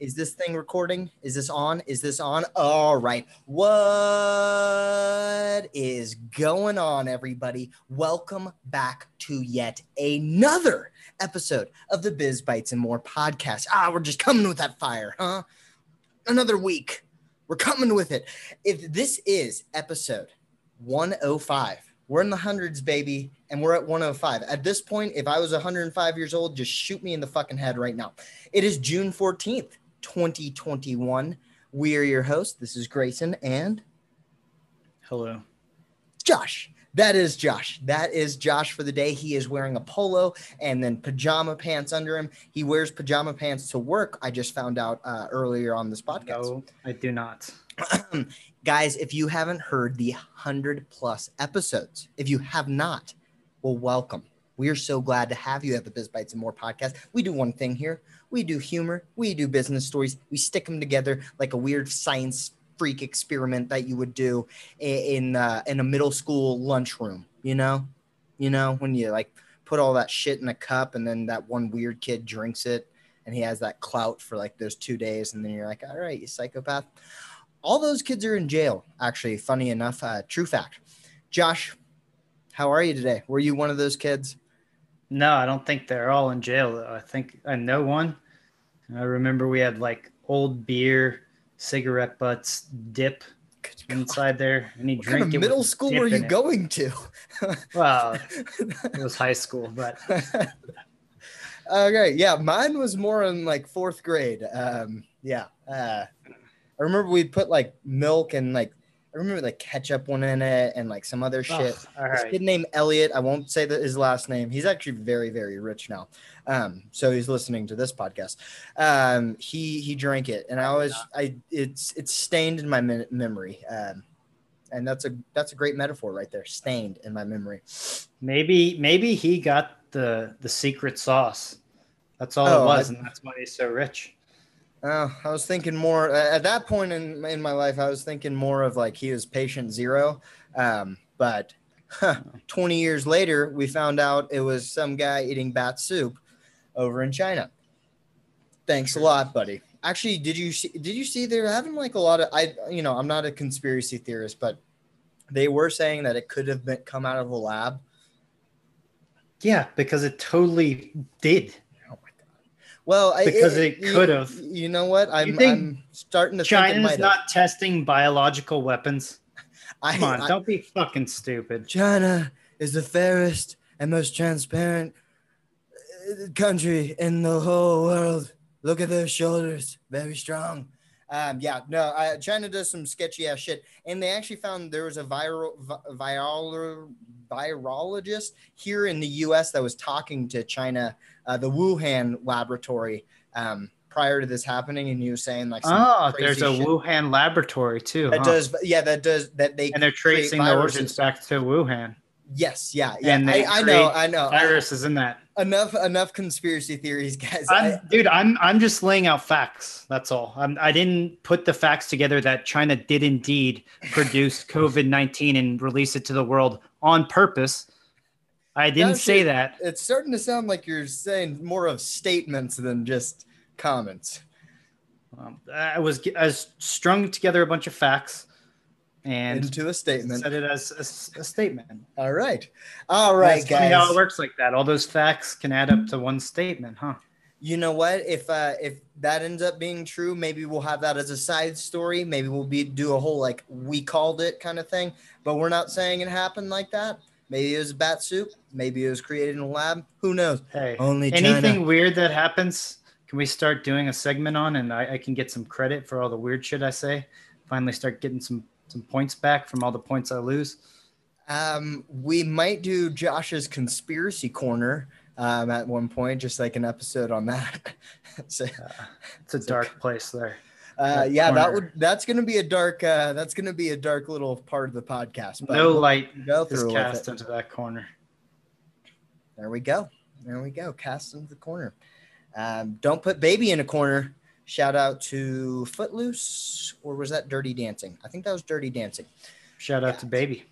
Is this thing recording? Is this on? Is this on? All right. What is going on, everybody? Welcome back to yet another episode of the Biz Bites and More podcast. Ah, we're just coming with that fire, huh? Another week. We're coming with it. If this is episode 105, we're in the hundreds, baby, and we're at 105. At this point, if I was 105 years old, just shoot me in the fucking head right now. It is June 14th, 2021. We are your hosts. This is Grayson and Hello. Josh. That is Josh. That is Josh for the day. He is wearing a polo and then pajama pants under him. He wears pajama pants to work. I just found out uh, earlier on this podcast. No, I do not. Guys, if you haven't heard the 100 plus episodes, if you have not, well, welcome. We are so glad to have you at the Biz Bites and More podcast. We do one thing here we do humor, we do business stories, we stick them together like a weird science freak experiment that you would do in uh, in a middle school lunchroom. You know, you know when you like put all that shit in a cup and then that one weird kid drinks it and he has that clout for like those two days and then you're like, all right, you psychopath. All those kids are in jail. Actually, funny enough, uh, true fact. Josh, how are you today? Were you one of those kids? No, I don't think they're all in jail. I think I know one. I remember we had like old beer, cigarette butts, dip inside there, and he What drank kind of middle school were you it. going to? Well, it was high school, but okay, yeah, mine was more in like fourth grade. Um, yeah, uh, I remember we'd put like milk and like I remember like ketchup one in it and like some other shit. Ugh, all This right. kid named Elliot. I won't say that his last name. He's actually very, very rich now. Um, so he's listening to this podcast. Um, he he drank it, and I always I it's it's stained in my me- memory. Um, and that's a that's a great metaphor right there. Stained in my memory. Maybe maybe he got the the secret sauce. That's all Oh, it was, I- and that's why he's so rich. Uh, I was thinking more at that point in in my life. I was thinking more of like he was patient zero. Um, but huh, 20 years later, we found out it was some guy eating bat soup over in China. Thanks a lot, buddy. Actually, did you see, did you see they're having like a lot of I you know I'm not a conspiracy theorist, but they were saying that it could have been come out of a lab. Yeah, because it totally did. Well, I- Because it could have. You know what? I'm, think I'm starting to think it China's might not testing biological weapons. I- Come on, I- don't be fucking stupid. China is the fairest and most transparent uh, country in the whole world. Look at their shoulders, very strong. Um, yeah, no, uh, China does some sketchy ass shit, and they actually found there was a viral vi- viral virologist here in the U.S. that was talking to China, uh, the Wuhan laboratory, um, prior to this happening, and he was saying like, some Oh, there's a shit. Wuhan laboratory too. that huh? does, yeah, that does that they and they're tracing the origins back to Wuhan. Yes, yeah, yeah. And I, I know, I know. Viruses in that. enough enough conspiracy theories guys I'm, I, dude, I'm I'm just laying out facts. That's all. I'm, I didn't put the facts together that China did indeed produce COVID nineteen and release it to the world on purpose. I didn't say that. it's starting to sound like you're saying more of statements than just comments Um, I was I was strung together a bunch of facts and into a statement said it as a statement. all right all right funny how it works like that. All those facts can add up to one statement, huh? you know what if uh if that ends up being true maybe we'll have that as a side story maybe we'll be do a whole like we called it kind of thing but we're not saying it happened like that maybe it was a bat soup maybe it was created in a lab who knows Hey, only China. anything weird that happens, can we start doing a segment on and I, I can get some credit for all the weird shit I say? Finally start getting some some points back from all the points I lose. Um, we might do Josh's conspiracy corner um, at one point, just like an episode on that. so, It's a dark place there. Uh, That yeah, that would that's gonna be a dark uh, that's gonna be a dark little part of the podcast. But No light go is cast into that corner. There we go. There we go. Cast into the corner. Um, don't put baby in a corner. Shout out to Footloose, or was that Dirty Dancing? I think that was Dirty Dancing. Shout out Yeah. to baby.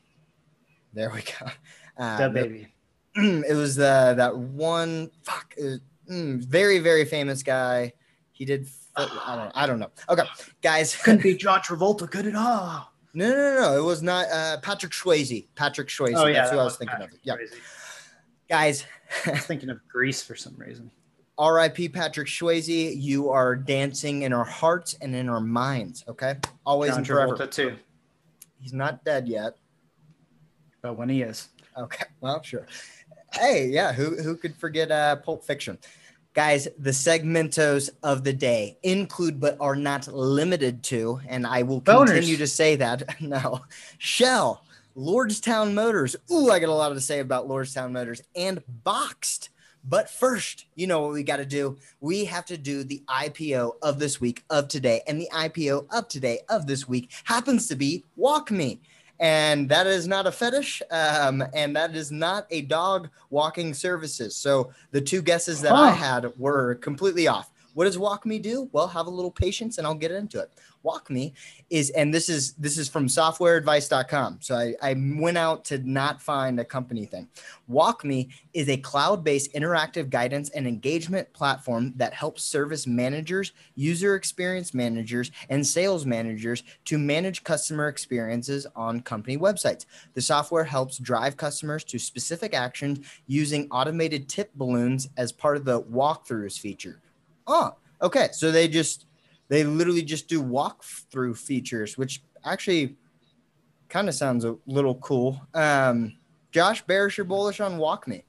There we go. That Um, baby. it was uh, that one fuck uh, mm, very very famous guy. He did I don't. I don't know. Okay, guys. Couldn't be John Travolta, could it? all? No, no, no. It was not uh, Patrick Swayze. Patrick Swayze. Oh yeah, That's that who I was was thinking Patrick of. Yeah, Swayze. guys. I was thinking of Grease for some reason. R.I.P. Patrick Swayze. You are dancing in our hearts and in our minds. Okay, always John and forever. Travolta too, He's not dead yet. but when he is, Okay, well, sure. Hey, yeah, who who could forget uh, Pulp Fiction? Guys, the segmentos of the day include but are not limited to, and I will Boners. continue to say that. No, Shell, Lordstown Motors. Ooh, I got a lot to say about Lordstown Motors and Boxed. But first, you know what we got to do? We have to do the IPO of this week of today. And the IPO of today of this week happens to be WalkMe. And that is not a fetish. Um, and that is not a dog walking services. So the two guesses that I had were completely off. What does WalkMe do? Well, have a little patience and I'll get into it. WalkMe is, and this is this is from softwareadvice.com. So I, I went out to not find a company thing. WalkMe is a cloud-based interactive guidance and engagement platform that helps service managers, user experience managers, and sales managers to manage customer experiences on company websites. The software helps drive customers to specific actions using automated tip balloons as part of the walkthroughs feature. Oh, okay. So they just they literally just do walkthrough features, which actually kind of sounds a little cool. Um, Josh, bearish or bullish on WalkMe?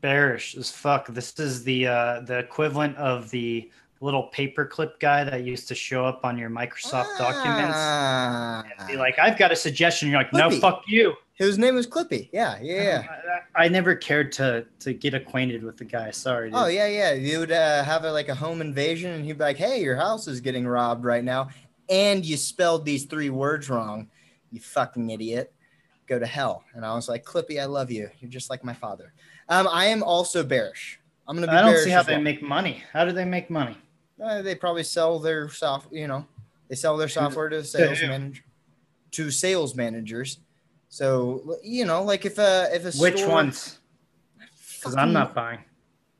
bearish as fuck. This is the uh, the equivalent of the little paperclip guy that used to show up on your Microsoft documents. Ah. and Be like, I've got a suggestion. You're like, no, fuck you. His name was Clippy. Yeah, yeah, yeah. I, I never cared to to get acquainted with the guy. Sorry. Dude. Oh yeah, yeah. You would uh, have a, like a home invasion, and he'd be like, "Hey, your house is getting robbed right now, and you spelled these three words wrong. You fucking idiot. Go to hell." And I was like, "Clippy, I love you. You're just like my father." Um, I am also bearish. I'm gonna be. I don't see how as they make money. How do they make money? Uh, they probably sell their soft. You know, they sell their software to sales who? manager, to sales managers. So you know, like if a if a Which store- ones? Because I'm not buying.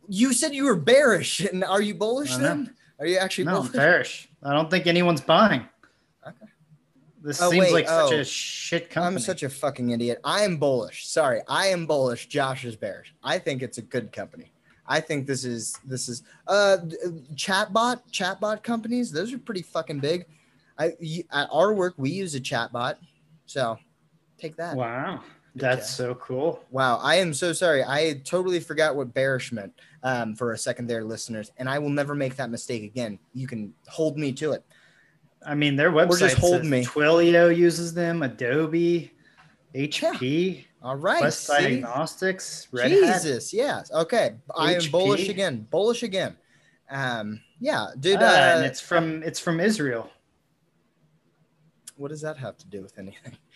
You said you were bearish, and are you bullish then? Are you actually No, I'm bullish? bearish. I don't think anyone's buying. Okay. This Oh, seems wait, like such oh. a shit company. I'm such a fucking idiot. I am bullish. Sorry, I am bullish. Josh is bearish. I think it's a good company. I think this is this is uh chatbot chatbot companies. Those are pretty fucking big. I at our work we use a chatbot, so take that. Wow. that's so cool. Wow, I am so sorry. I totally forgot what bearish meant um, for a second there, listeners, and I will never make that mistake again. You can hold me to it. I mean, their website just hold me. Twilio uses them, Adobe, HP, All right. West see? Diagnostics, Red Hat. Jesus, yes. Okay. I am bullish again. Bullish again. Um, yeah, dude. Ah, uh, and it's from it's from Israel. what does that have to do with anything?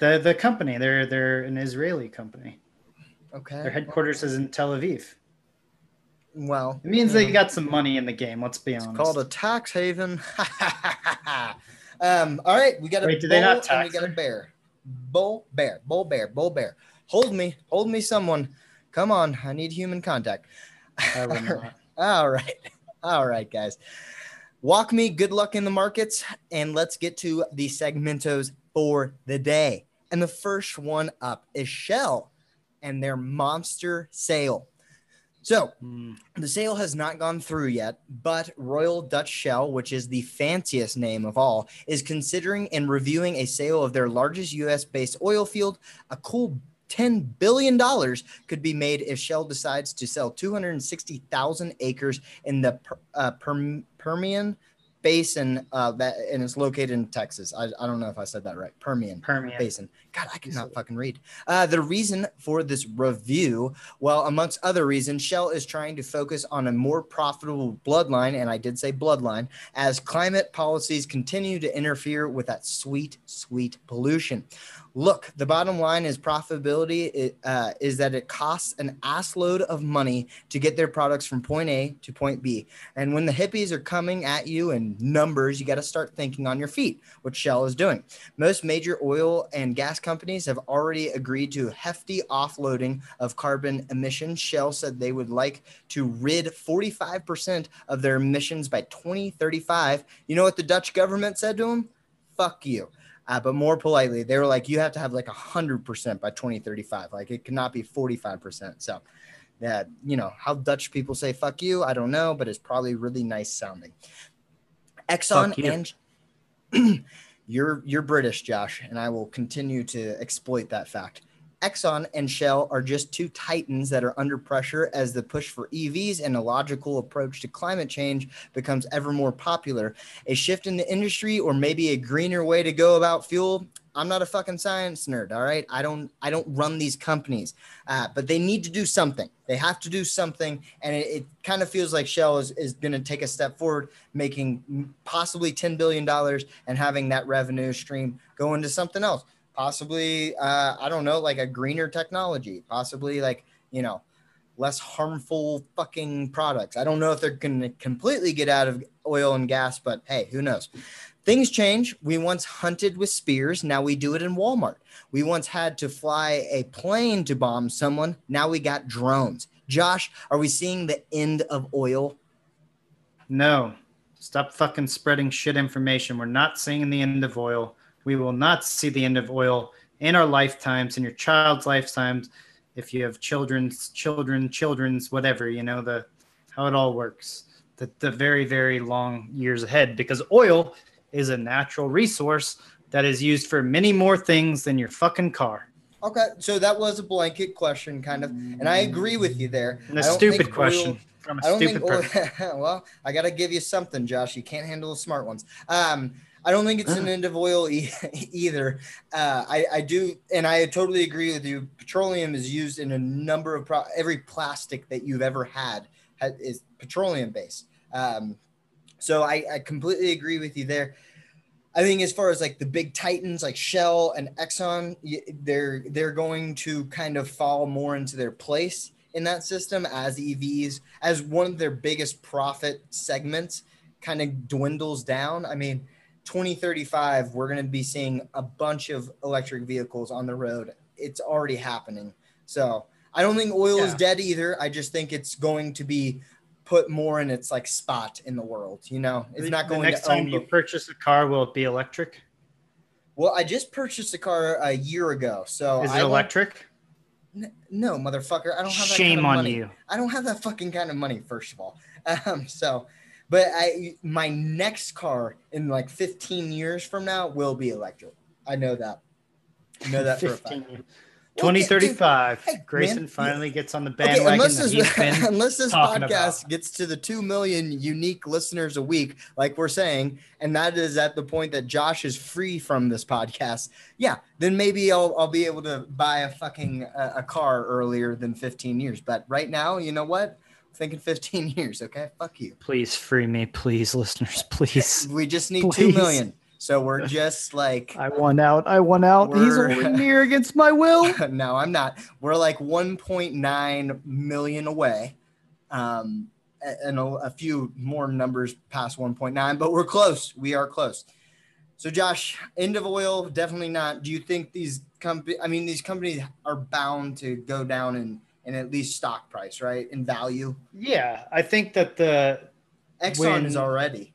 The the company they're they're an Israeli company. Okay. Their headquarters is in Tel Aviv. Well, It means they got some money in the game. Let's be honest. it's honest. called a tax haven. um, all right, we got a Wait, do they not bull and we tax got a bear. Bull, bear, bull, bear, bull, bear. Hold me, hold me, someone. Come on, I need human contact. All right. All right. All right, guys. WalkMe. Good luck in the markets. And let's get to the segmentos for the day. And the first one up is Shell and their monster sale. So Hmm. the sale has not gone through yet, but Royal Dutch Shell, which is the fanciest name of all, is considering and reviewing a sale of their largest US based oil field. A cool $10 billion could be made if Shell decides to sell 260,000 acres in the Per- uh, Perm- Permian Basin, uh, that, and it's located in Texas. I, I don't know if I said that right. Permian. Permian. Basin. God, I cannot fucking read. Uh, the reason for this review, well, amongst other reasons, Shell is trying to focus on a more profitable bloodline, and I did say bloodline, as climate policies continue to interfere with that sweet, sweet pollution. Look, the bottom line is profitability it, uh, is that it costs an assload of money to get their products from point A to point B. And when the hippies are coming at you in numbers, you got to start thinking on your feet, which Shell is doing. Most major oil and gas companies have already agreed to hefty offloading of carbon emissions. Shell said they would like to rid 45% of their emissions by 2035. You know what the Dutch government said to them? Fuck you uh, but more politely, they were like, you have to have like a hundred percent by 2035. Like it cannot be 45%. So that, you know, how Dutch people say fuck you, I don't know, but it's probably really nice sounding. Exxon and you're you're British, Josh, and I will continue to exploit that fact. Exxon and Shell are just two titans that are under pressure as the push for EVs and a logical approach to climate change becomes ever more popular. A shift in the industry or maybe a greener way to go about fuel. I'm not a fucking science nerd, all right? I don't I don't run these companies, uh, but they need to do something. They have to do something, and it, it kind of feels like Shell is, is going to take a step forward, making possibly ten billion dollars and having that revenue stream go into something else possibly uh, i don't know like a greener technology possibly like you know less harmful fucking products. I don't know if they're going to completely get out of oil and gas but hey who knows? Things change. We once hunted with spears. Now we do it in walmart. We once had to fly a plane to bomb someone. Now we got drones. Josh are we seeing the end of oil? No. Stop fucking spreading shit information. We're not seeing the end of oil we will not see the end of oil in our lifetimes, in your child's lifetimes, if you have children's children, children's, whatever, you know, the how it all works. The, the very, very long years ahead because oil is a natural resource that is used for many more things than your fucking car. Okay, so that was a blanket question, kind of, and I agree with you there. And a stupid question. Oil, from a stupid think oil, well, I got to give you something, Josh. You can't handle the smart ones. Um, I don't think it's an end of oil e- either. Uh, I, I do, and I totally agree with you. Petroleum is used in a number of pro- every plastic that you've ever had has, is petroleum based. Um, so I, I completely agree with you there. I think as far as like the big titans like Shell and Exxon, they're they're going to kind of fall more into their place in that system as EVs as one of their biggest profit segments kind of dwindles down. I mean 2035, we're going to be seeing a bunch of electric vehicles on the road. It's already happening. So I don't think oil yeah. is dead either. I just think it's going to be put more in its like spot in the world. You know, it's the, not going. The next time you purchase a car, will it be electric? Well, I just purchased a car a year ago. So is it I electric? No, motherfucker. I don't have that Shame kind of on money. you. I don't have that fucking kind of money, first of all. Um, so but I my next car in like 15 years from now will be electric. I know that. I know that for a fact. 2035. Hey, Grayson man, finally yeah. gets on the bandwagon. Okay, unless this, unless this podcast about. gets to the 2 million unique listeners a week, like we're saying, and that is at the point that Josh is free from this podcast, yeah, then maybe I'll, I'll be able to buy a fucking uh, a car earlier than 15 years. But right now, you know what? Thinking 15 years. Okay, fuck you. Please free me, please, listeners, please. We just need please. two million. So we're just like I won out. I won out. He's only near against my will. no, I'm not. We're like 1.9 million away. Um, and a, a few more numbers past 1.9, but we're close. We are close. So, Josh, end of oil, definitely not. Do you think these companies? I mean, these companies are bound to go down in at least stock price, right? In value. Yeah, I think that the Exxon when, is already.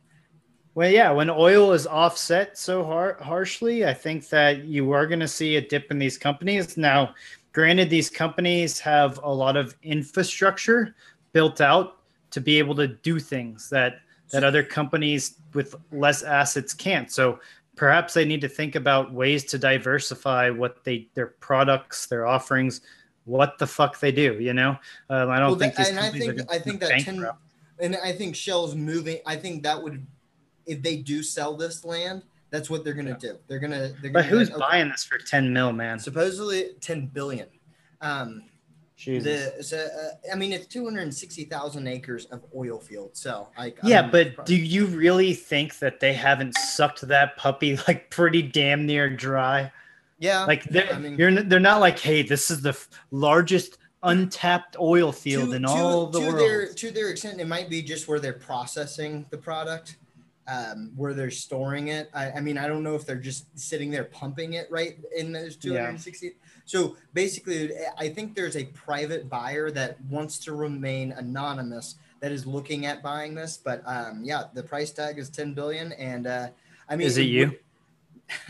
Well, yeah, when oil is offset so har- harshly, I think that you are going to see a dip in these companies. Now, granted, these companies have a lot of infrastructure built out to be able to do things that that other companies with less assets can't. So perhaps they need to think about ways to diversify what they their products, their offerings, what the fuck they do. You know, um, I don't well, think. That, and I think I think that ten, and I think Shell's moving. I think that would, if they do sell this land, that's what they're gonna yeah. do. They're gonna. They're but who's like, buying okay. this for ten mil, man? Supposedly ten billion. Um, Jesus. The, so, uh, I mean, it's 260,000 acres of oil field. So, I, yeah, I'm but probably... do you really think that they haven't sucked that puppy like pretty damn near dry? Yeah, Like they're I mean- you're they're not like, hey, this is the f- largest untapped oil field in all the to world. Their, to their extent, it might be just where they're processing the product, um, where they're storing it. I, I mean, I don't know if they're just sitting there pumping it right in those Yeah. 260. So basically, I think there's a private buyer that wants to remain anonymous that is looking at buying this. But um, yeah, the price tag is 10 billion, and uh, I mean, Is it you?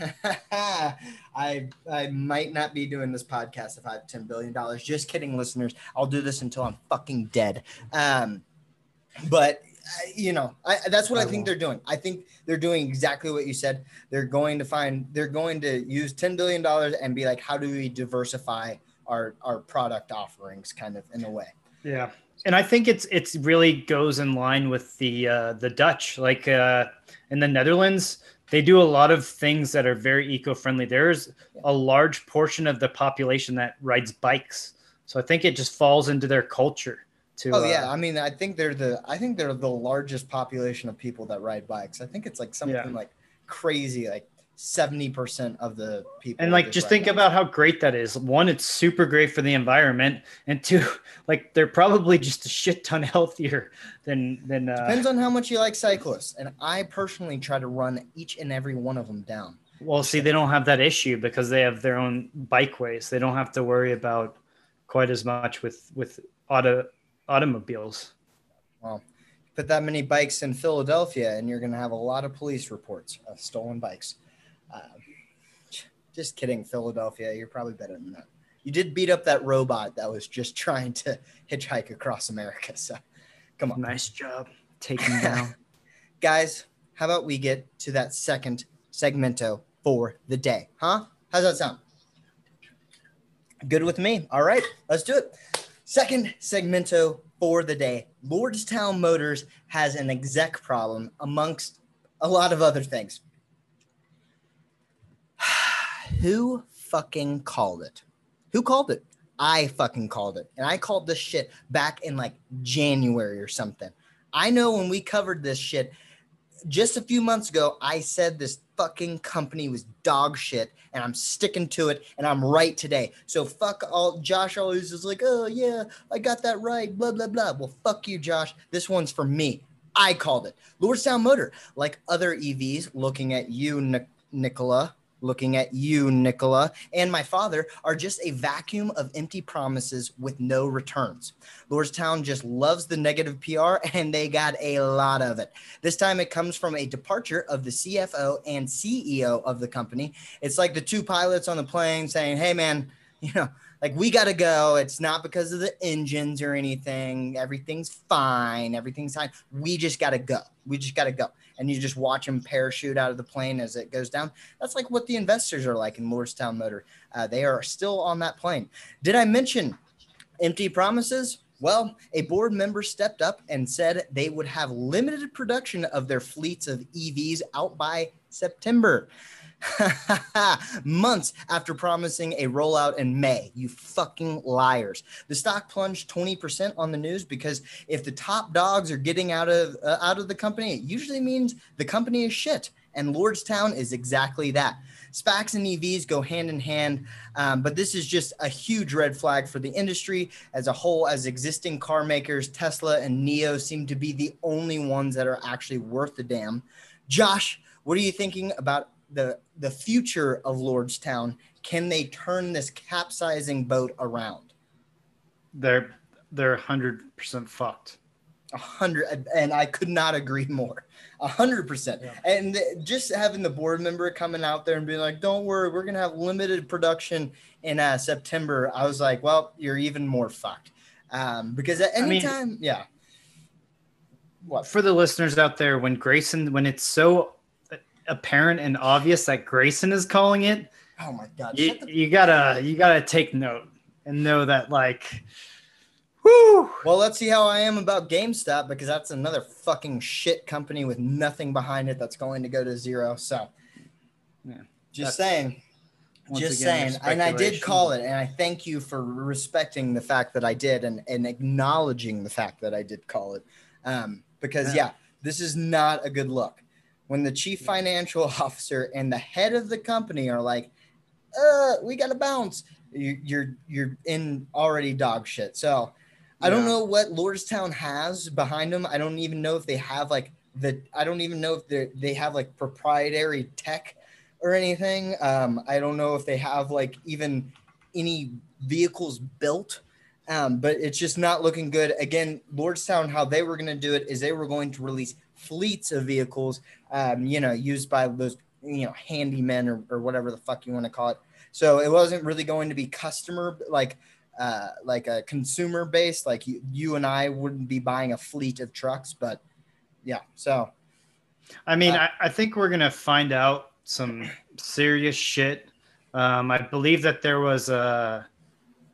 I I might not be doing this podcast if I have ten billion dollars. Just kidding, listeners. I'll do this until I'm fucking dead. Um, but uh, you know, I, that's what I, I think won't. they're doing. I think they're doing exactly what you said. They're going to find. They're going to use ten billion dollars and be like, how do we diversify our our product offerings, kind of in a way. Yeah, and I think it's it's really goes in line with the uh, the Dutch. Like uh, in the Netherlands, they do a lot of things that are very eco-friendly. There's a large portion of the population that rides bikes, so I think it just falls into their culture. To Oh uh, yeah, I mean, I think they're the I think they're the largest population of people that ride bikes. I think it's like something Yeah. like crazy, like seventy percent of the people. and like just ride think bikes. about how great that is one it's super great for the environment and two like they're probably just a shit ton healthier than than uh, Depends on how much you like cyclists, and I personally try to run each and every one of them down. well see they don't have that issue because they have their own bikeways they don't have to worry about quite as much with with auto automobiles Well, put that many bikes in Philadelphia, and you're going to have a lot of police reports of stolen bikes. Just kidding, Philadelphia. You're probably better than that. You did beat up that robot that was just trying to hitchhike across America. So, come on. nice job taking down guys, how about we get to that second segmento for the day? Huh? How's that sound? Good with me. All right, let's do it. Second segmento for the day. Lordstown Motors has an exec problem amongst a lot of other things. Who fucking called it? Who called it? I fucking called it. And I called this shit back in like January or something. I know when we covered this shit just a few months ago, I said this fucking company was dog shit, and I'm sticking to it, and I'm right today. So fuck all. Josh always is like, oh yeah, I got that right, blah blah blah. Well, fuck you, Josh. This one's for me. I called it. Lordstown Motor, like other EVs, looking at you, Nic- Nikola, looking at you, Nikola, and my father are just a vacuum of empty promises with no returns. Lordstown just loves the negative PR and they got a lot of it. This time it comes from a departure of the CFO and CEO of the company. It's like the two pilots on the plane saying, Hey, man, you know, like we got to go. It's not because of the engines or anything. Everything's fine. Everything's fine. We just got to go. We just got to go. And you just watch them parachute out of the plane as it goes down. That's like what the investors are like in Lordstown Motor. Uh, they are still on that plane. Did I mention empty promises? Well, a board member stepped up and said they would have limited production of their fleets of EVs out by September. Months after promising a rollout in May, you fucking liars. The stock plunged 20% on the news because if the top dogs are getting out of uh, out of the company, it usually means the company is shit. And Lordstown is exactly that. SPACs and EVs go hand in hand, um, but this is just a huge red flag for the industry as a whole. As existing car makers, Tesla and NIO seem to be the only ones that are actually worth the damn. Josh, what are you thinking about the the future of Lordstown? Can they turn this capsizing boat around? they're they're 100% fucked A hundred, and I could not agree more. A hundred percent. And just having the board member coming out there and being like, "Don't worry, we're gonna have limited production in uh, September." I was like, "Well, you're even more fucked," um, because at I any mean- time, yeah. What? for the listeners out there when grayson when it's so apparent and obvious that grayson is calling it Oh my god! you, the- you gotta you gotta take note and know that like whoo well, let's see how I am about GameStop because that's another fucking shit company with nothing behind it that's going to go to zero. So, Yeah, just saying. just again, saying and i did call it and i thank you for respecting the fact that i did and, and acknowledging the fact that i did call it um, because Yeah. yeah this is not a good look when the chief financial officer and the head of the company are like uh, we got to bounce. You, you're you're in already dog shit. So I don't know what Lordstown has behind them. I don't even know if they have like the. I don't even know if they they have like proprietary tech or anything. Um, I don't know if they have like even any vehicles built. Um, but it's just not looking good. Again, Lordstown, how they were going to do it is they were going to release fleets of vehicles, um, you know, used by those, you know, handymen or, or whatever the fuck you want to call it. So it wasn't really going to be customer like, uh, like a consumer based. Like you, you and I wouldn't be buying a fleet of trucks, but yeah. So I mean, Uh, I, I think we're gonna find out some serious shit. Um, I believe that there was a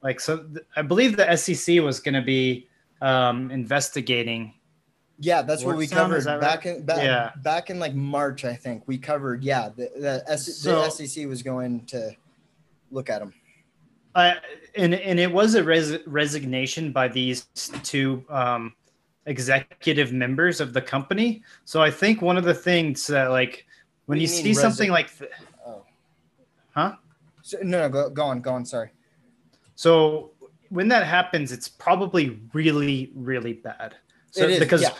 like so. I believe the SEC was gonna be um, investigating. Yeah, that's what we covered that back in back, Yeah. back in like March. I think we covered. Yeah, the the, S- So- the SEC was going to look at them. I and and it was a res- resignation by these two um, executive members of the company. So I think one of the things that like when you you see something like, th- Oh, huh? so, no, no, go, go on, go on. Sorry. So when that happens, it's probably really, really bad. So is, because yeah.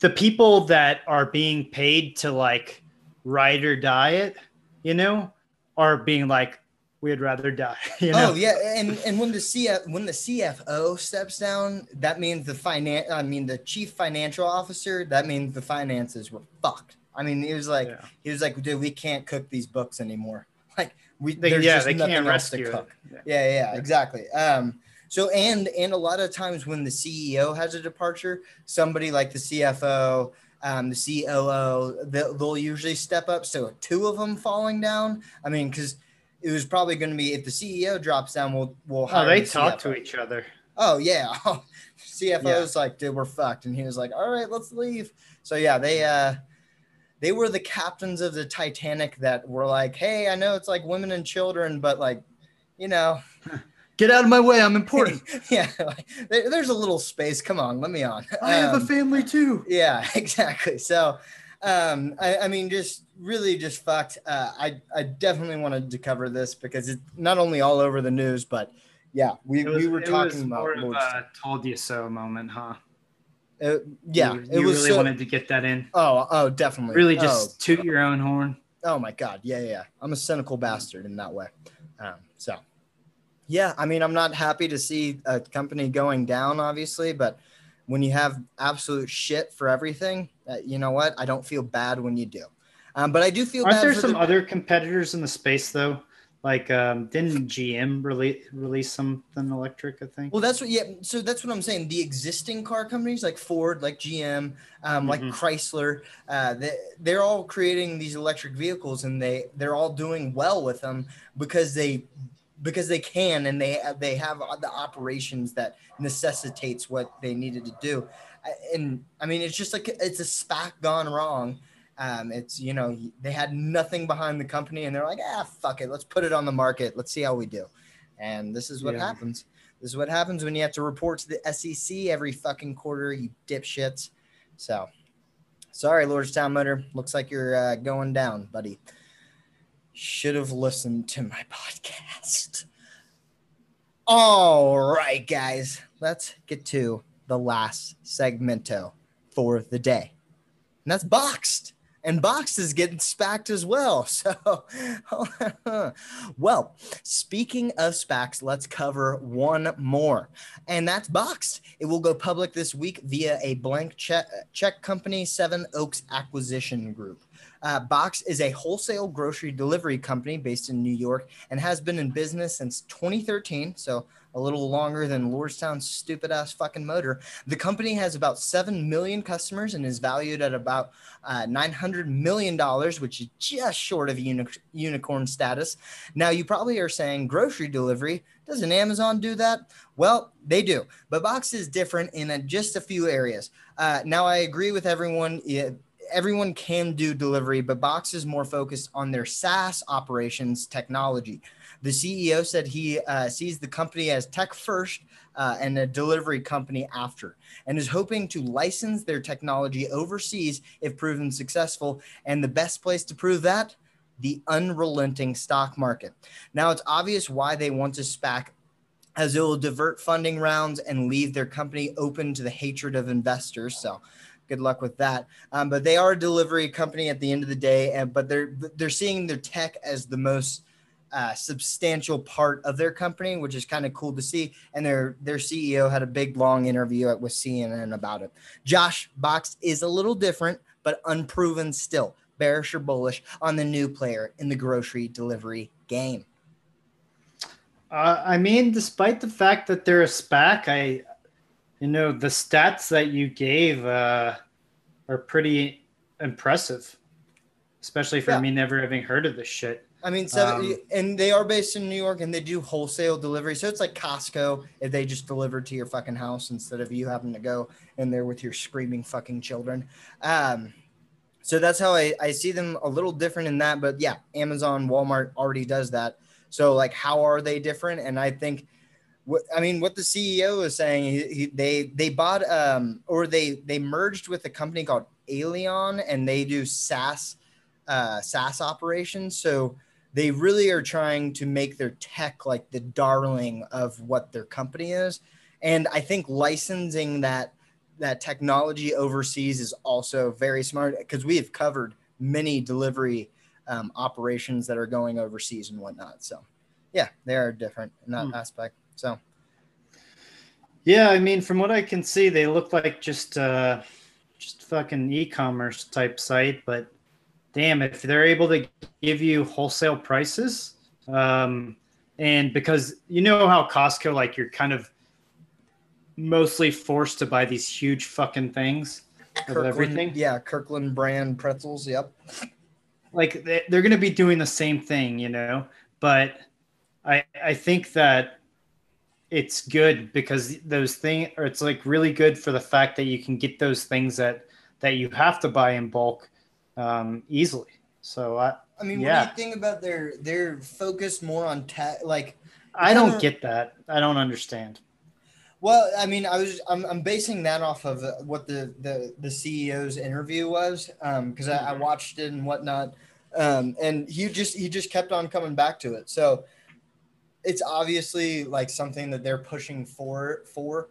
the people that are being paid to like ride or die it, you know, are being like, we'd rather die. You know? Oh yeah, and and when the CF when the CFO steps down, that means the finan I mean the chief financial officer. That means the finances were fucked. I mean, he was like Yeah. he was like, dude, we can't cook these books anymore. Like we They, there's yeah, just they can't rescue it. Yeah, yeah, yeah, exactly. Um, so and and a lot of times when the CEO has a departure, somebody like the CFO, um, the COO, they'll, they'll usually step up. So two of them falling down. I mean, because it was probably going to be if the CEO drops down, we'll we'll Oh, they the talk to each other. Oh yeah, CFO's like, dude, we're fucked, and he was like, all right, let's leave. So yeah, they uh they were the captains of the Titanic that were like, hey, I know it's like women and children, but like, you know, Get out of my way. I'm important. yeah, like, there, there's a little space. Come on, let me on. I have a Um, family too. yeah, exactly. So, um, I, I mean, just really just fucked. Uh, I I definitely wanted to cover this because it's not only all over the news, but yeah, we, was, we were it talking was about more of Lord's- a told you so moment, huh? uh, yeah, you, it you was really so, wanted to get that in. oh oh definitely Really, Oh, just toot your own horn. Oh my god, yeah, yeah. yeah. I'm a cynical bastard in that way. Um, so, yeah, I mean, I'm not happy to see a company going down, obviously, but when you have absolute shit for everything, uh, you know what? I don't feel bad when you do. Um, but I do feel Aren't bad there some the- other competitors in the space though? Like, um, didn't GM release release something electric? I think. Well, that's what. Yeah. So that's what I'm saying. The existing car companies like Ford, like GM, um, like Mhm. Chrysler, uh, they, they're all creating these electric vehicles, and they they're all doing well with them because they because they can and they they have the operations that necessitates what they needed to do. Uh, And I mean, it's just like it's a SPAC gone wrong. Um, it's you know they had nothing behind the company, and they're like, ah, fuck it, let's put it on the market, let's see how we do. And this is what Yeah. happens. This is what happens when you have to report to the SEC every fucking quarter, you dipshits. So, sorry, Lordstown Motor. Looks like you're uh, going down, buddy. Should have listened to my podcast. All right, guys, let's get to the last segmento for the day. And that's boxed. And boxed is getting spacked as well. So, well, speaking of SPACs, let's cover one more. And that's boxed. It will go public this week via a blank check, check company, Seven Oaks Acquisition Group. Uh, Box is a wholesale grocery delivery company based in New York and has been in business since 2013. So a little longer than Lordstown's stupid ass fucking motor. The company has about 7 million customers and is valued at about uh, $900 million, which is just short of uni- unicorn status. Now, you probably are saying grocery delivery. Doesn't Amazon do that? Well, they do. But Box is different in a, just a few areas. Uh, now, I agree with everyone. Yeah, everyone can do delivery, but Box is more focused on their SaaS operations technology. The CEO said he uh, sees the company as tech first uh, and a delivery company after, and is hoping to license their technology overseas if proven successful. And the best place to prove that the unrelenting stock market. Now, it's obvious why they want to SPAC, as it will divert funding rounds and leave their company open to the hatred of investors. So, good luck with that. Um, but they are a delivery company at the end of the day, and but they're they're seeing their tech as the most uh, substantial part of their company, which is kind of cool to see. And their their CEO had a big long interview with CNN about it. Josh Box is a little different, but unproven still. Bearish or bullish on the new player in the grocery delivery game. Uh, I mean, despite the fact that they're a SPAC, I, you know, the stats that you gave uh, are pretty impressive, especially for yeah. me never having heard of this shit. I mean, seven, um, and they are based in New York, and they do wholesale delivery. So it's like Costco if they just deliver to your fucking house instead of you having to go in there with your screaming fucking children. Um, so that's how I, I see them a little different in that. But yeah, Amazon, Walmart already does that. So like, how are they different? And I think, what I mean, what the CEO is saying, he, he, they they bought um or they they merged with a company called Aileon, and they do SaaS uh, SaaS operations. So they really are trying to make their tech like the darling of what their company is and i think licensing that that technology overseas is also very smart because we have covered many delivery um, operations that are going overseas and whatnot so yeah they are different in that hmm. aspect so yeah i mean from what i can see they look like just uh just fucking e-commerce type site but damn, if they're able to give you wholesale prices, um, and because you know how Costco, like you're kind of mostly forced to buy these huge fucking things of everything. Yeah, Kirkland brand pretzels. Yep. Like they're going to be doing the same thing, you know. But I I think that it's good because those things, or it's like really good for the fact that you can get those things that that you have to buy in bulk um, easily. So I, I mean, yeah. what do you think about their their focus more on tech? Like, I don't get that. I don't understand. Well, I mean, I was I'm, I'm basing that off of what the the the CEO's interview was because um, I, I, mm-hmm. watched it and whatnot, um, and he just he just kept on coming back to it. So it's obviously like something that they're pushing for for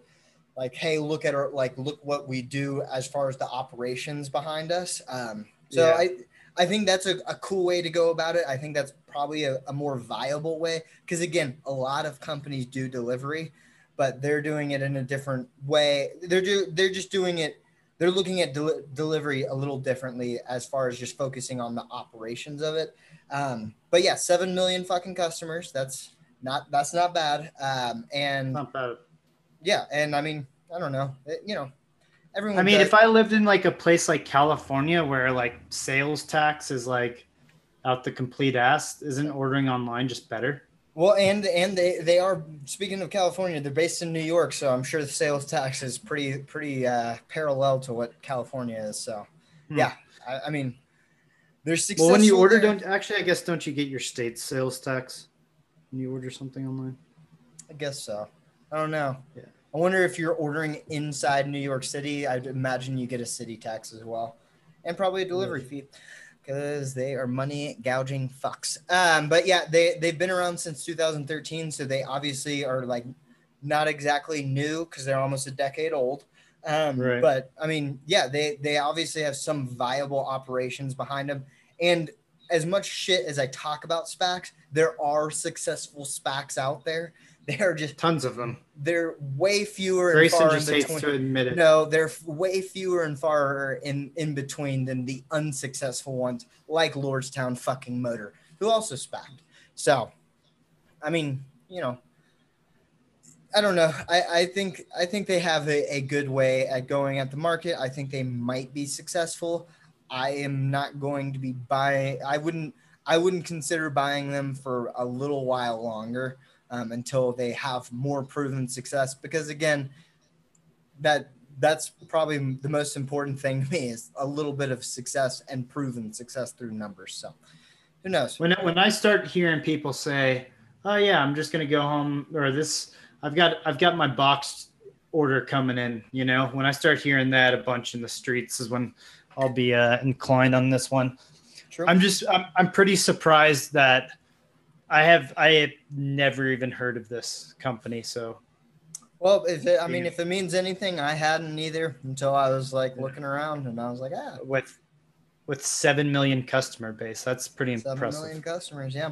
like hey look at our like look what we do as far as the operations behind us um, so yeah. I I think that's a, a cool way to go about it. I think that's probably a, a more viable way because again, a lot of companies do delivery, but they're doing it in a different way. They're do they're just doing it. They're looking at del- delivery a little differently as far as just focusing on the operations of it. Um, but yeah, seven million fucking customers. That's not that's not bad. Um, and not bad. Yeah, and I mean, I don't know, it, you know, everyone. I mean, does. if I lived in like a place like California where like sales tax is like out the complete ass, isn't ordering online just better? Well, and and they they are speaking of California, they're based in New York, so I'm sure the sales tax is pretty pretty uh, parallel to what California is. So, hmm. yeah, I, I, mean, there's Well, when you order, there. don't actually, I guess, don't you get your state sales tax you order something online? I guess so. I don't know. Yeah. I wonder if you're ordering inside New York City, I'd imagine you get a city tax as well, and probably a delivery fee because they are money gouging fucks. Um, but yeah, they they've been around since 2013, so they obviously are like not exactly new because they're almost a decade old. Um, right. But I mean, yeah, they they obviously have some viable operations behind them, and as much shit as I talk about SPACs, there are successful SPACs out there they are just tons of them. They're way fewer Grayson and far just in between. to admit it. No, they're way fewer and far in in between than the unsuccessful ones, like Lordstown fucking Motor, who also spacked. So, I mean, you know, I don't know. I, I think I think they have a, a good way at going at the market. I think they might be successful. I am not going to be buying. I wouldn't. I wouldn't consider buying them for a little while longer um, until they have more proven success. Because again, that that's probably the most important thing to me is a little bit of success and proven success through numbers. So who knows? When when I start hearing people say, "Oh yeah, I'm just gonna go home," or this, I've got I've got my boxed order coming in. You know, when I start hearing that a bunch in the streets is when I'll be uh, inclined on this one. true. I'm just I'm, I'm pretty surprised that I have I have never even heard of this company. So well, if it, I mean, if it means anything, I hadn't either until I was like looking around and I was like, ah, with with seven million customer base, that's pretty seven impressive. million customers, yeah,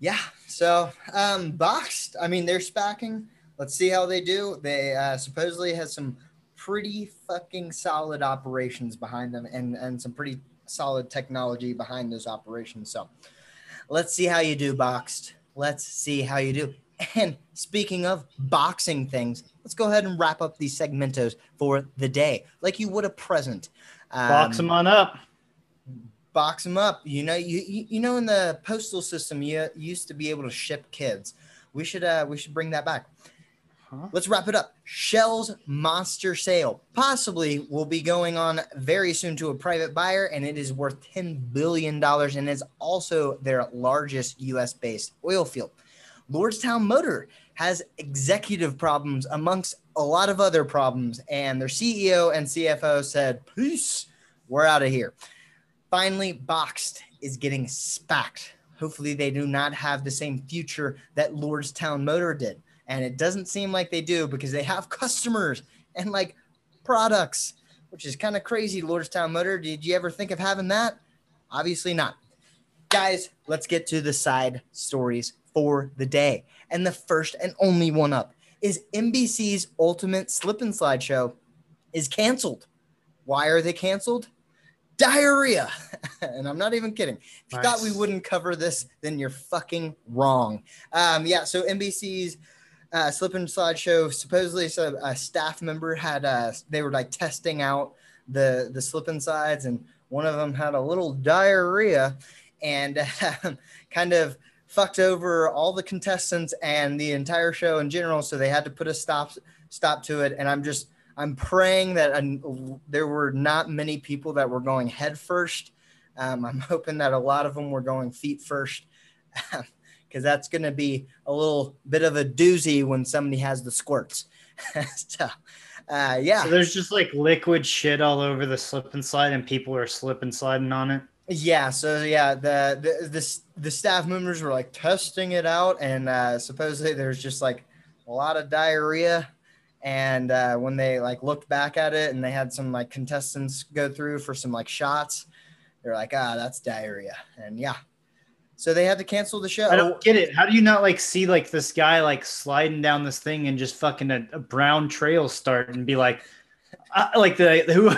yeah. So, um, boxed. I mean, they're spacking. Let's see how they do. They uh, supposedly has some pretty fucking solid operations behind them, and and some pretty solid technology behind those operations. So, let's see how you do, boxed. Let's see how you do. And speaking of boxing things, let's go ahead and wrap up these segmentos for the day, like you would a present. Um, Box them on up. box them up. You know, you you know, in the postal system, you, you used to be able to ship kids. We should uh we should bring that back. Huh? Let's wrap it up. Shell's monster sale possibly will be going on very soon to a private buyer, and it is worth ten billion dollars, and is also their largest U.S. based oil field. Lordstown Motor has executive problems amongst a lot of other problems, and their CEO and CFO said, "Peace, we're out of here." Finally, Boxed is getting spacked. Hopefully, they do not have the same future that Lordstown Motor did, and it doesn't seem like they do because they have customers and like products, which is kind of crazy. Lordstown Motor, did you ever think of having that? Obviously not. Guys, let's get to the side stories for the day. And the first and only one up is NBC's Ultimate Slip and Slide show is canceled. Why are they canceled? Diarrhea. and I'm not even kidding. If you thought we wouldn't cover this, then you're fucking wrong. Um, yeah, so NBC's uh, Slip and Slide show supposedly so a staff member had uh, they were like testing out the the slip and slides, and one of them had a little diarrhea, and kind of fucked over all the contestants and the entire show in general. So they had to put a stop stop to it. And I'm just I'm praying that um, there were not many people that were going head first. Um, I'm hoping that a lot of them were going feet first. Because that's going to be a little bit of a doozy when somebody has the squirts. so, uh, yeah. So there's just like liquid shit all over the slip and slide, and people are slip and sliding on it. Yeah, so yeah, the the the, the staff members were like testing it out, and uh, supposedly there's just like a lot of diarrhea. And uh, when they like looked back at it, and they had some like contestants go through for some like shots, they're like, ah, that's diarrhea, and yeah, so they had to cancel the show. I don't get it. How do you not like see like this guy like sliding down this thing and just fucking a, a brown trail start and be like, uh, like the who?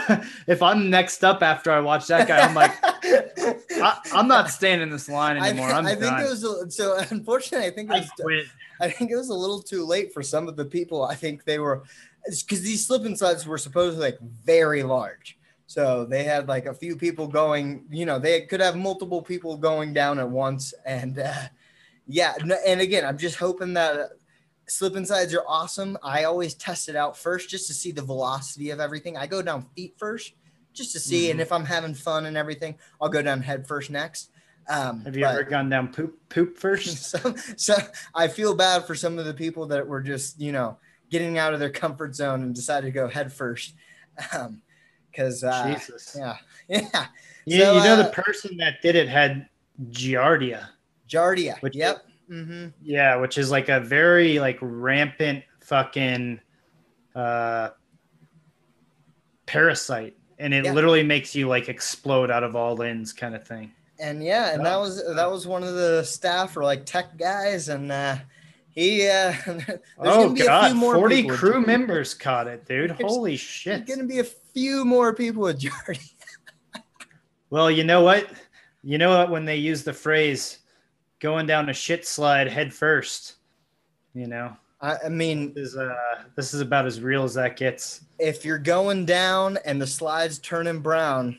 if I'm next up after I watch that guy, I'm like, I, I'm not standing in this line anymore. I'm I think done. it was a- so. Unfortunately, I think it was. quit. I think it was a little too late for some of the people. I think they were because these slip and slides were supposedly like very large. So they had like a few people going, you know, they could have multiple people going down at once. And uh, yeah, and again, I'm just hoping that uh, slip and slides are awesome. I always test it out first just to see the velocity of everything. I go down feet first just to see. And Mhm. if I'm having fun and everything, I'll go down head first next. Um, Have you ever gone down poop poop first? so, so I feel bad for some of the people that were just, you know, getting out of their comfort zone and decided to go head first. Um, cause, uh, Jesus. yeah, yeah. You, So, you know uh, the person that did it had giardia. Giardia. Which- yep. Mm-hmm. Yeah, which is like a very like rampant fucking uh parasite. And it Yeah. literally makes you like explode out of all ends kind of thing. And yeah, and that was, that was one of the staff or like tech guys. And, uh, he, uh, there's oh gonna be a god, few more 40 people with crew members caught it, dude. There's- Holy There's shit. gonna be a few more people with Giardia. Well, you know what? You know what when they use the phrase going down a shit slide head first, you know. I, I mean, This is uh this is about as real as that gets. if you're going down and the slide's turning brown,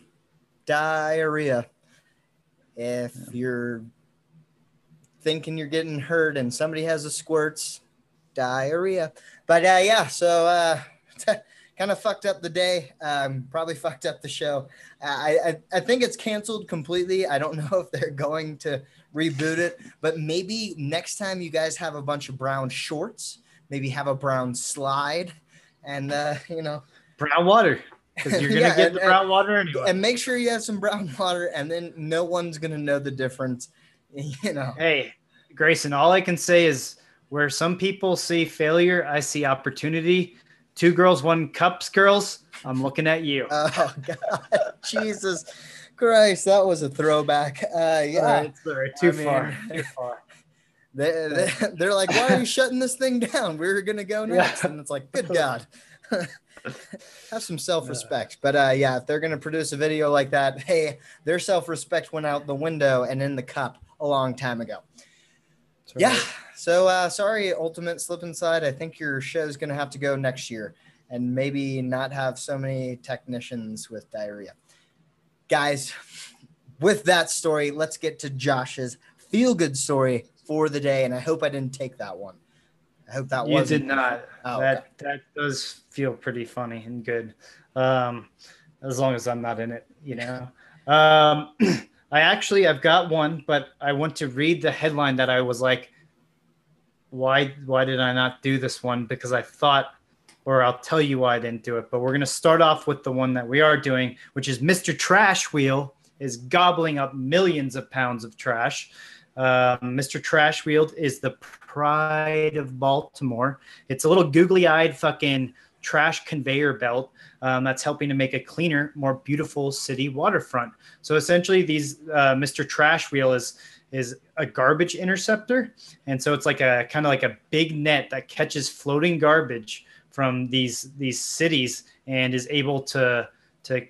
diarrhea. If you're thinking you're getting hurt and somebody has the squirts, diarrhea. But uh, yeah, so uh, kind of fucked up the day. Um, probably fucked up the show. I, I I think it's canceled completely. I don't know if they're going to reboot it, but maybe next time you guys have a bunch of brown shorts, maybe have a brown slide, and uh, you know Brown water. because you're gonna Yeah, get and- the brown water anyway. and make sure you have some brown water, and then no one's gonna know the difference. You know. hey, Grayson, all I can say is where some people see failure, I see opportunity. Two girls, one cups, girls. I'm looking at you. Oh God, Jesus Christ, that was a throwback. Uh, yeah, sorry, too I mean- far. Too far. they, they, they're like, "Why are you shutting this thing down? We're gonna go Yeah. next," and it's like, "Good God." Have some self-respect, but uh, yeah, if they're gonna produce a video like that, hey, their self-respect went out the window and in the cup a long time ago. That's Yeah. So uh, sorry, Ultimate Slip and Slide. I think your show's gonna have to go next year, and maybe not have so many technicians with diarrhea. Guys, with that story, let's get to Josh's feel-good story for the day, and I hope I didn't take that one. I hope that was. You did not. Oh, that okay. that does feel pretty funny and good. Um, as long as I'm not in it, you know. Um, I actually I've got one, but I want to read the headline that I was like, why why did I not do this one? Because I thought, or I'll tell you why I didn't do it. But we're gonna start off with the one that we are doing, which is Mr. Trash Wheel is gobbling up millions of pounds of trash. Um, Mr. Trash Wheel is the pride of Baltimore. It's a little googly eyed fucking trash conveyor belt um, that's helping to make a cleaner, more beautiful city waterfront. So essentially, these uh, Mr. Trash Wheel is is a garbage interceptor, and so it's like a kind of like a big net that catches floating garbage from these these cities and is able to to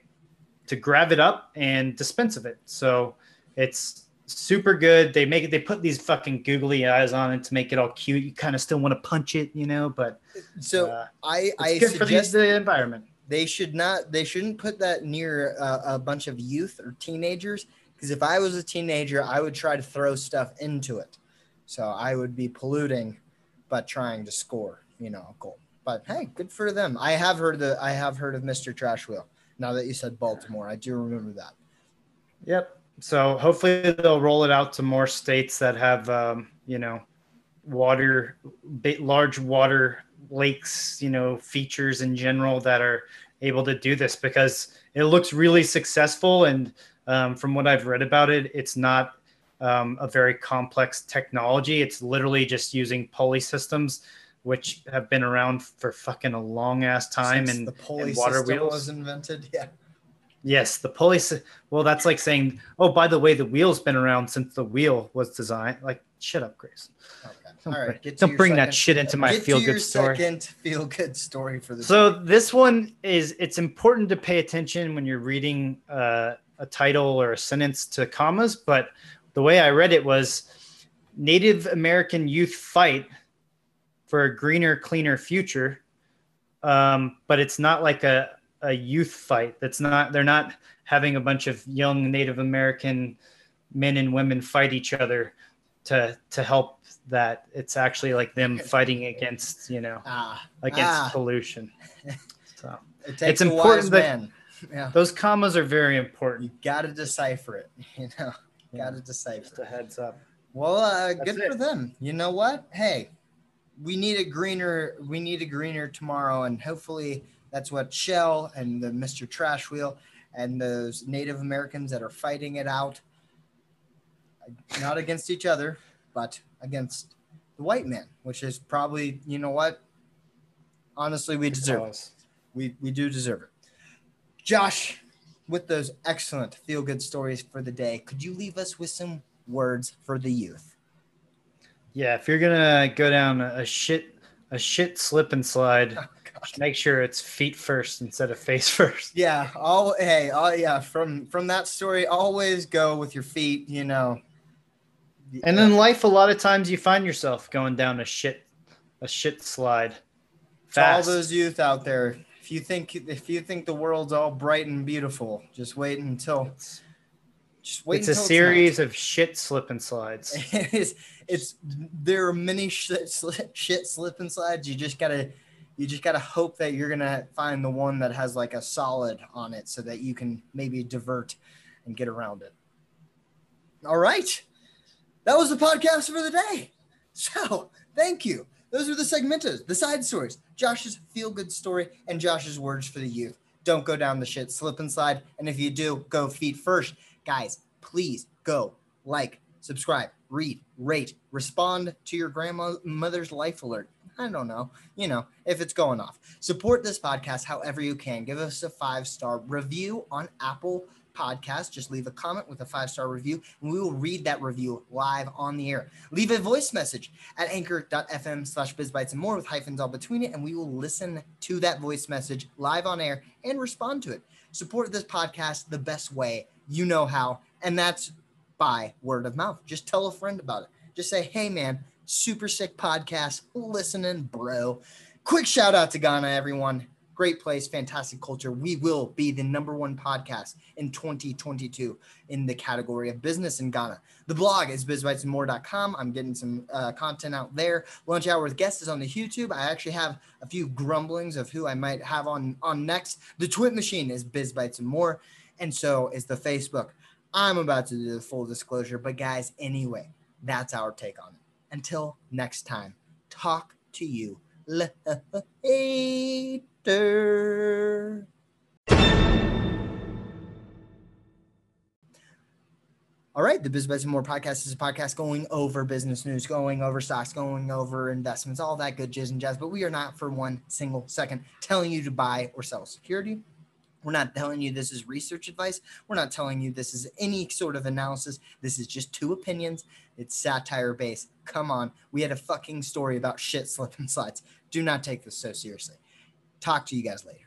to grab it up and dispense of it. So it's super good. They make it. They put these fucking googly eyes on it to make it all cute. You kind of still want to punch it, you know, but So uh, I I good for the, suggest the environment. they should not they shouldn't put that near uh, a bunch of youth or teenagers because if I was a teenager, I would try to throw stuff into it. So I would be polluting, but trying to score, you know, a goal. But hey, good for them. I have heard the I have heard of Mr. Trash Wheel. Now that you said Baltimore, I do remember that. Yep. So hopefully they'll roll it out to more states that have, um, you know, water, large water lakes, you know, features in general that are able to do this because it looks really successful. And um, from what I've read about it, it's not um, a very complex technology. It's literally just using pulley systems, which have been around for fucking a long ass time. Since and the pulley and water system wheels. was invented. Yeah. Yes, the pulley. Well, that's like saying, "Oh, by the way, the wheel's been around since the wheel was designed." Like, shut up, Grace. Okay. Don't, All right. bring, don't bring second- that shit into my feel good story. Second feel good story for the So this one is it's important to pay attention when you're reading uh, a title or a sentence to commas, but the way I read it was Native American youth fight for a greener, cleaner future. Um, but it's not like a, a youth fight. That's not they're not having a bunch of young Native American men and women fight each other to to help that. It's actually like them fighting against, you know, ah, against Ah. pollution. So it takes It's important that-. Yeah. those commas are very important. You got to decipher it. You know, Yeah. got to decipher. Just a heads up. Well, uh, good it. for them. You know what? Hey, we need a greener. We need a greener tomorrow, and hopefully that's what Shell and the Mr. Trash Wheel and those Native Americans that are fighting it out, not against each other, but against the white man, which is probably, you know what? Honestly, we deserve it. We we do deserve it. Josh, with those excellent feel good stories for the day, could you leave us with some words for the youth? Yeah, if you're gonna go down a shit a shit slip and slide, make sure it's feet first instead of face first. Yeah, all hey, all yeah, from from that story, always go with your feet, you know. And in life, a lot of times you find yourself going down a shit a shit slide. To all those youth out there, if you think if you think the world's all bright and beautiful, just wait until just wait it's a series of shit slip and slides. It is it's there are many shit slip, shit slip and slides. You just gotta you just gotta hope that you're gonna find the one that has like a solid on it so that you can maybe divert and get around it. All right. That was the podcast for the day. So thank you. Those are the segmentos, the side stories, Josh's feel good story, and Josh's words for the youth. don't go down the shit slip and slide. And if you do, go feet first. Guys, please go like, subscribe, read, rate, respond to your grandmother's life alert. I don't know, you know, if it's going off. Support this podcast however you can. Give us a five star review on Apple podcast, just leave a comment with a five star review, and we will read that review live on the air. Leave a voice message at anchor.fm slash bizbites and more with hyphens all between it, and we will listen to that voice message live on air and respond to it. Support this podcast the best way you know how, and that's by word of mouth. Just tell a friend about it. Just say, hey, man, super sick podcast, listening, bro. Quick shout out to Ghana, everyone great place, fantastic culture. We will be the number one podcast in 2022 in the category of business in Ghana. The blog is bizbitesandmore.com. I'm getting some uh, content out there. Lunch hour with guests is on the YouTube. I actually have a few grumblings of who I might have on on next. The Twit machine is BizBites and More, and so is the Facebook. I'm about to do the full disclosure, but guys, anyway, that's our take on it. Until next time, talk to you later. All right, the Business and More podcast is a podcast going over business news, going over stocks, going over investments, all that good jizz and jazz. But we are not for one single second telling you to buy or sell security. We're not telling you this is research advice. We're not telling you this is any sort of analysis. This is just two opinions. It's satire based. Come on. We had a fucking story about shit slip and slides. Do not take this so seriously. Talk to you guys later.